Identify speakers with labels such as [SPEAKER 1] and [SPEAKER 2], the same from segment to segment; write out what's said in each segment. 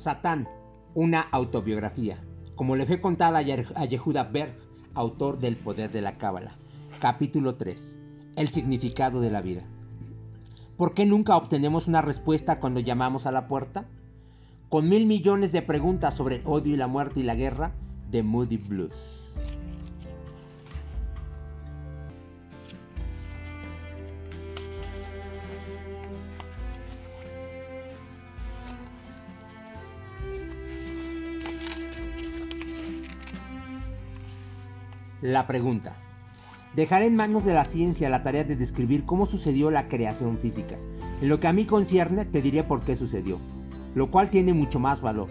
[SPEAKER 1] Satán, una autobiografía, como le fue contada a Yehuda Berg, autor del Poder de la Cábala. Capítulo 3. El significado de la vida. ¿Por qué nunca obtenemos una respuesta cuando llamamos a la puerta? Con mil millones de preguntas sobre el odio y la muerte y la guerra de Moody Blues. La pregunta. Dejaré en manos de la ciencia la tarea de describir cómo sucedió la creación física. En lo que a mí concierne, te diré por qué sucedió, lo cual tiene mucho más valor.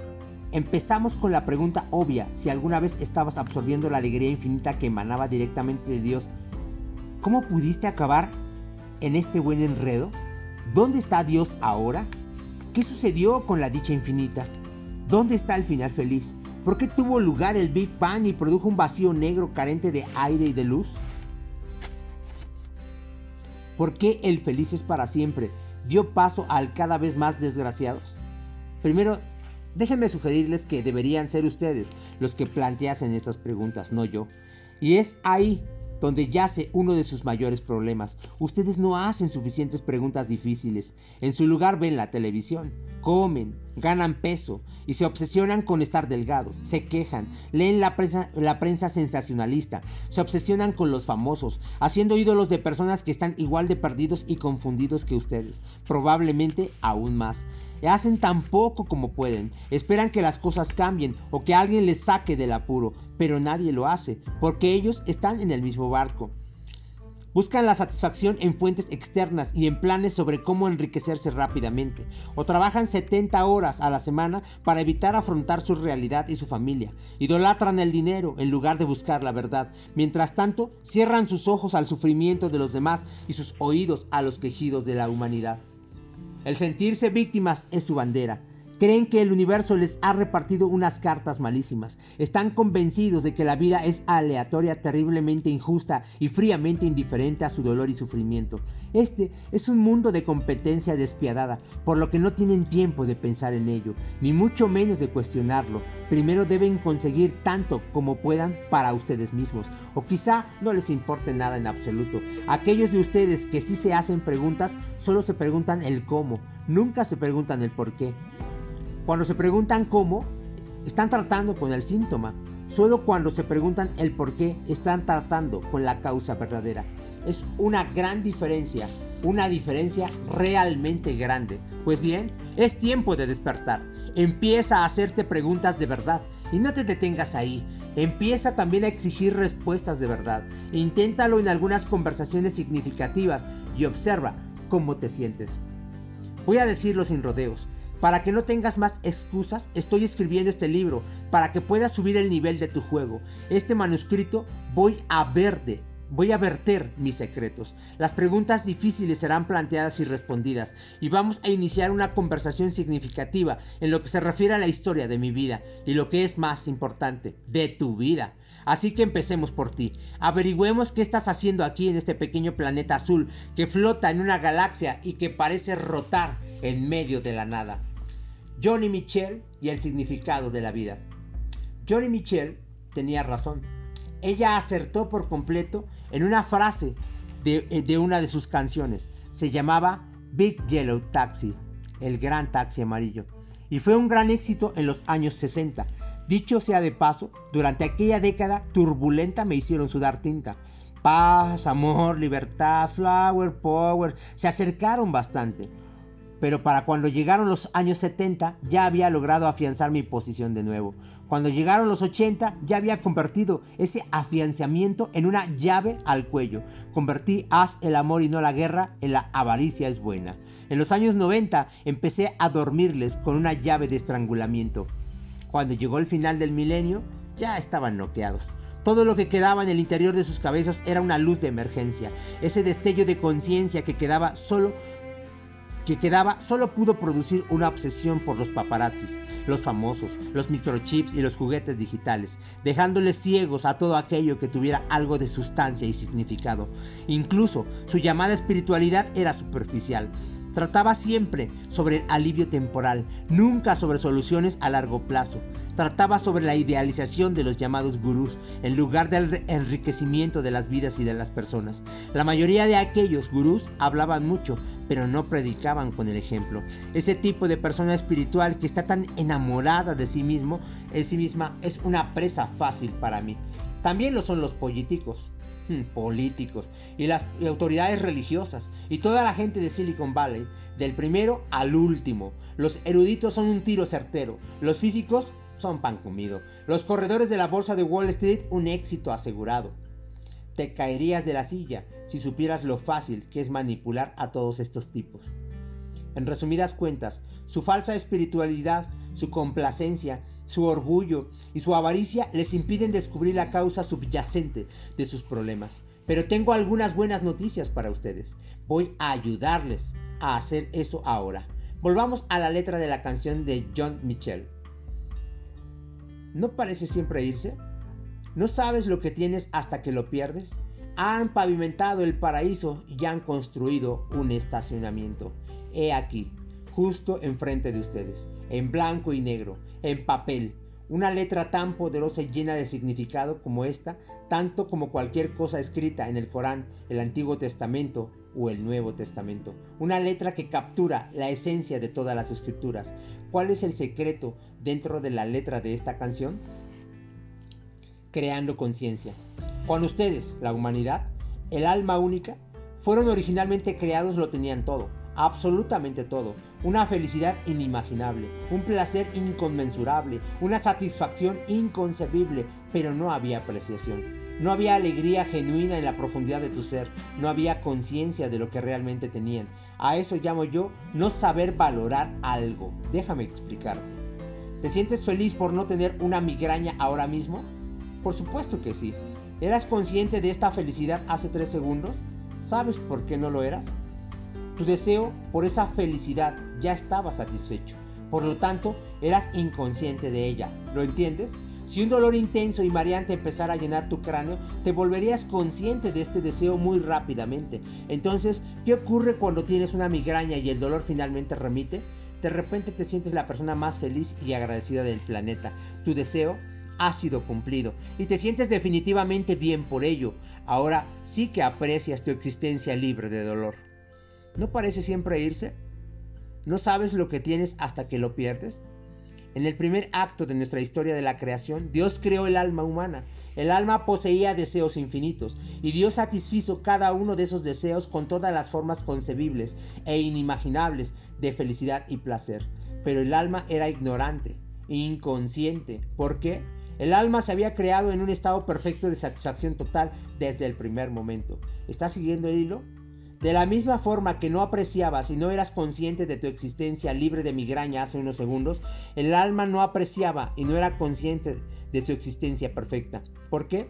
[SPEAKER 1] Empezamos con la pregunta obvia, si alguna vez estabas absorbiendo la alegría infinita que emanaba directamente de Dios, ¿cómo pudiste acabar en este buen enredo? ¿Dónde está Dios ahora? ¿Qué sucedió con la dicha infinita? ¿Dónde está el final feliz? ¿Por qué tuvo lugar el Big Bang y produjo un vacío negro carente de aire y de luz? ¿Por qué el feliz es para siempre dio paso al cada vez más desgraciados? Primero, déjenme sugerirles que deberían ser ustedes los que planteasen estas preguntas, no yo. Y es ahí donde yace uno de sus mayores problemas. Ustedes no hacen suficientes preguntas difíciles. En su lugar ven la televisión, comen, ganan peso y se obsesionan con estar delgados. Se quejan, leen la prensa, sensacionalista, se obsesionan con los famosos, haciendo ídolos de personas que están igual de perdidos y confundidos que ustedes, probablemente aún más hacen tan poco como pueden, esperan que las cosas cambien o que alguien les saque del apuro, pero nadie lo hace, porque ellos están en el mismo barco. Buscan la satisfacción en fuentes externas y en planes sobre cómo enriquecerse rápidamente, o trabajan 70 horas a la semana para evitar afrontar su realidad y su familia. Idolatran el dinero en lugar de buscar la verdad. Mientras tanto, cierran sus ojos al sufrimiento de los demás y sus oídos a los quejidos de la humanidad. El sentirse víctimas es su bandera. Creen que el universo les ha repartido unas cartas malísimas. Están convencidos de que la vida es aleatoria, terriblemente injusta y fríamente indiferente a su dolor y sufrimiento. Este es un mundo de competencia despiadada, por lo que no tienen tiempo de pensar en ello, ni mucho menos de cuestionarlo. Primero deben conseguir tanto como puedan para ustedes mismos, o quizá no les importe nada en absoluto. Aquellos de ustedes que sí se hacen preguntas, solo se preguntan el cómo, nunca se preguntan el por qué. Cuando se preguntan cómo, están tratando con el síntoma. Solo cuando se preguntan el por qué, están tratando con la causa verdadera. Es una gran diferencia, una diferencia realmente grande. Pues bien, es tiempo de despertar. Empieza a hacerte preguntas de verdad y no te detengas ahí. Empieza también a exigir respuestas de verdad. Inténtalo en algunas conversaciones significativas y observa cómo te sientes. Voy a decirlo sin rodeos. Para que no tengas más excusas, estoy escribiendo este libro para que puedas subir el nivel de tu juego. Este manuscrito voy a verde, voy a verter mis secretos. Las preguntas difíciles serán planteadas y respondidas y vamos a iniciar una conversación significativa en lo que se refiere a la historia de mi vida y lo que es más importante, de tu vida. Así que empecemos por ti. Averigüemos qué estás haciendo aquí en este pequeño planeta azul que flota en una galaxia y que parece rotar en medio de la nada. Johnny Mitchell y el significado de la vida. Johnny Mitchell tenía razón. Ella acertó por completo en una frase de, una de sus canciones. Se llamaba Big Yellow Taxi, el gran taxi amarillo. Y fue un gran éxito en los años 60. Dicho sea de paso, durante aquella década turbulenta me hicieron sudar tinta. Paz, amor, libertad, flower, power, se acercaron bastante pero para cuando llegaron los años 70 ya había logrado afianzar mi posición de nuevo. Cuando llegaron los 80 ya había convertido ese afianzamiento en una llave al cuello. Convertí haz el amor y no la guerra en la avaricia es buena. En los años 90 empecé a dormirles con una llave de estrangulamiento. Cuando llegó el final del milenio ya estaban noqueados. Todo lo que quedaba en el interior de sus cabezas era una luz de emergencia, ese destello de conciencia que quedaba solo que quedaba solo pudo producir una obsesión por los paparazzis, los famosos, los microchips y los juguetes digitales, dejándoles ciegos a todo aquello que tuviera algo de sustancia y significado. Incluso su llamada espiritualidad era superficial. Trataba siempre sobre el alivio temporal, nunca sobre soluciones a largo plazo. Trataba sobre la idealización de los llamados gurús, en lugar del enriquecimiento de las vidas y de las personas. La mayoría de aquellos gurús hablaban mucho, pero no predicaban con el ejemplo. Ese tipo de persona espiritual que está tan enamorada de sí mismo, en sí misma, es una presa fácil para mí. También lo son los políticos. Hmm, políticos y las autoridades religiosas y toda la gente de Silicon Valley, del primero al último. Los eruditos son un tiro certero, los físicos son pan comido, los corredores de la bolsa de Wall Street un éxito asegurado. Te caerías de la silla si supieras lo fácil que es manipular a todos estos tipos. En resumidas cuentas, su falsa espiritualidad, su complacencia su orgullo y su avaricia les impiden descubrir la causa subyacente de sus problemas. Pero tengo algunas buenas noticias para ustedes. Voy a ayudarles a hacer eso ahora. Volvamos a la letra de la canción de John Mitchell. ¿No parece siempre irse? ¿No sabes lo que tienes hasta que lo pierdes? Han pavimentado el paraíso y han construido un estacionamiento. He aquí, justo enfrente de ustedes, en blanco y negro, en papel. Una letra tan poderosa y llena de significado como esta, tanto como cualquier cosa escrita en el Corán, el Antiguo Testamento o el Nuevo Testamento. Una letra que captura la esencia de todas las escrituras. ¿Cuál es el secreto dentro de la letra de esta canción? Creando conciencia. Cuando ustedes, la humanidad, el alma única, fueron originalmente creados lo tenían todo absolutamente todo. Una felicidad inimaginable, un placer inconmensurable, una satisfacción inconcebible, pero no había apreciación. No había alegría genuina en la profundidad de tu ser, no había conciencia de lo que realmente tenían. A eso llamo yo no saber valorar algo. Déjame explicarte. ¿Te sientes feliz por no tener una migraña ahora mismo? Por supuesto que sí. ¿Eras consciente de esta felicidad hace tres segundos? ¿Sabes por qué no lo eras? Tu deseo por esa felicidad ya estaba satisfecho. Por lo tanto, eras inconsciente de ella. ¿Lo entiendes? Si un dolor intenso y mareante empezara a llenar tu cráneo, te volverías consciente de este deseo muy rápidamente. Entonces, ¿qué ocurre cuando tienes una migraña y el dolor finalmente remite? De repente te sientes la persona más feliz y agradecida del planeta. Tu deseo ha sido cumplido y te sientes definitivamente bien por ello. Ahora sí que aprecias tu existencia libre de dolor. ¿No parece siempre irse? ¿No sabes lo que tienes hasta que lo pierdes? En el primer acto de nuestra historia de la creación, Dios creó el alma humana. El alma poseía deseos infinitos y Dios satisfizo cada uno de esos deseos con todas las formas concebibles e inimaginables de felicidad y placer. Pero el alma era ignorante, inconsciente. ¿Por qué? El alma se había creado en un estado perfecto de satisfacción total desde el primer momento. ¿Estás siguiendo el hilo? De la misma forma que no apreciabas y no eras consciente de tu existencia libre de migraña hace unos segundos, el alma no apreciaba y no era consciente de su existencia perfecta. ¿Por qué?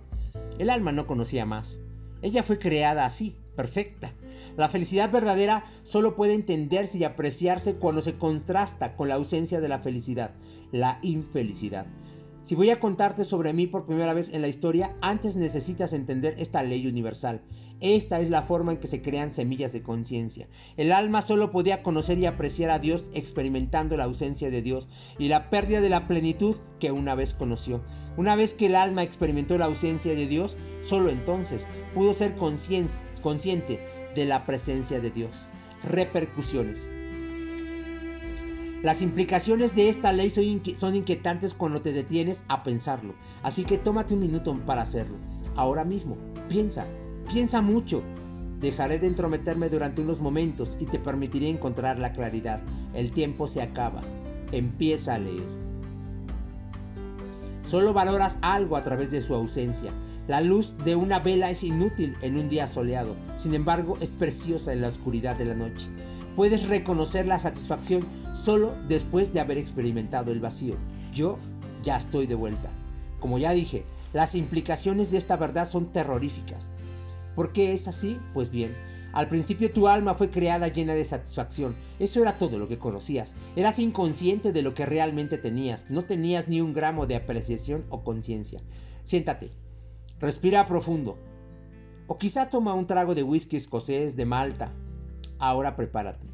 [SPEAKER 1] El alma no conocía más. Ella fue creada así, perfecta. La felicidad verdadera solo puede entenderse y apreciarse cuando se contrasta con la ausencia de la felicidad, la infelicidad. Si voy a contarte sobre mí por primera vez en la historia, antes necesitas entender esta ley universal. Esta es la forma en que se crean semillas de conciencia. El alma solo podía conocer y apreciar a Dios experimentando la ausencia de Dios y la pérdida de la plenitud que una vez conoció. Una vez que el alma experimentó la ausencia de Dios, solo entonces pudo ser consciente de la presencia de Dios. Repercusiones. Las implicaciones de esta ley son inquietantes cuando te detienes a pensarlo, así que tómate un minuto para hacerlo. Ahora mismo, piensa, piensa mucho. Dejaré de entrometerme durante unos momentos y te permitiré encontrar la claridad. El tiempo se acaba. Empieza a leer. Solo valoras algo a través de su ausencia. La luz de una vela es inútil en un día soleado, sin embargo es preciosa en la oscuridad de la noche puedes reconocer la satisfacción solo después de haber experimentado el vacío. Yo ya estoy de vuelta. Como ya dije, las implicaciones de esta verdad son terroríficas. ¿Por qué es así? Pues bien, al principio tu alma fue creada llena de satisfacción. Eso era todo lo que conocías. Eras inconsciente de lo que realmente tenías. No tenías ni un gramo de apreciación o conciencia. Siéntate. Respira profundo. O quizá toma un trago de whisky escocés de Malta Ahora prepárate.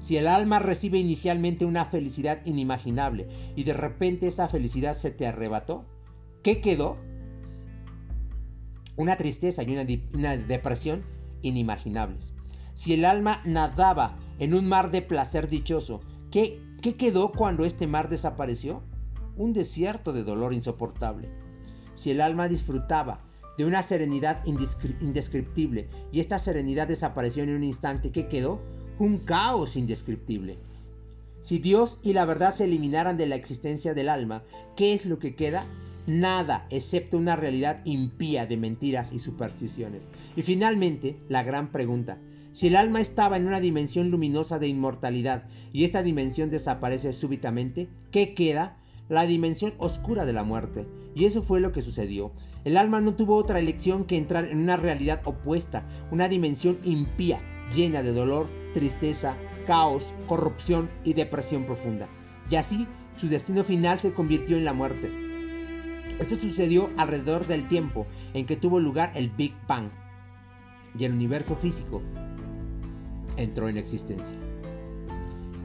[SPEAKER 1] Si el alma recibe inicialmente una felicidad inimaginable y de repente esa felicidad se te arrebató, ¿qué quedó? Una tristeza y una, depresión inimaginables. Si el alma nadaba en un mar de placer dichoso, ¿qué, ¿qué quedó cuando este mar desapareció? Un desierto de dolor insoportable. Si el alma disfrutaba de una serenidad indescriptible y esta serenidad desapareció en un instante, ¿qué quedó? Un caos indescriptible. Si Dios y la verdad se eliminaran de la existencia del alma, ¿qué es lo que queda? Nada, excepto una realidad impía de mentiras y supersticiones. Y finalmente, la gran pregunta. Si el alma estaba en una dimensión luminosa de inmortalidad y esta dimensión desaparece súbitamente, ¿qué queda? La dimensión oscura de la muerte. Y eso fue lo que sucedió. El alma no tuvo otra elección que entrar en una realidad opuesta, una dimensión impía, llena de dolor, tristeza, caos, corrupción y depresión profunda. Y así, su destino final se convirtió en la muerte. Esto sucedió alrededor del tiempo en que tuvo lugar el Big Bang y el universo físico entró en existencia.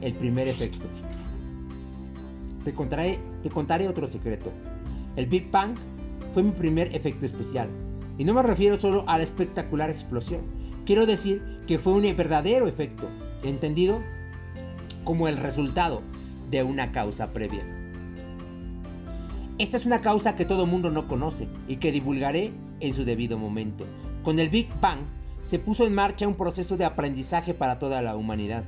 [SPEAKER 1] El primer efecto. Te contaré, contaré otro secreto. El Big Bang fue mi primer efecto especial. Y no me refiero solo a la espectacular explosión. Quiero decir que fue un verdadero efecto, entendido como el resultado de una causa previa. Esta es una causa que todo mundo no conoce y que divulgaré en su debido momento. Con el Big Bang se puso en marcha un proceso de aprendizaje para toda la humanidad.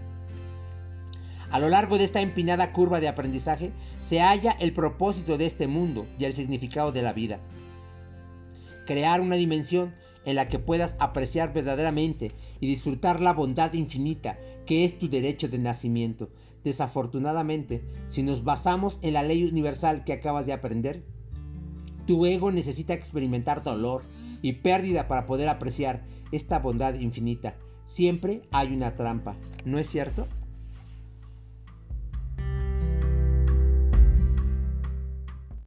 [SPEAKER 1] A lo largo de esta empinada curva de aprendizaje se halla el propósito de este mundo y el significado de la vida. Crear una dimensión en la que puedas apreciar verdaderamente y disfrutar la bondad infinita que es tu derecho de nacimiento. Desafortunadamente, si nos basamos en la ley universal que acabas de aprender, tu ego necesita experimentar dolor y pérdida para poder apreciar esta bondad infinita. Siempre hay una trampa, ¿no es cierto?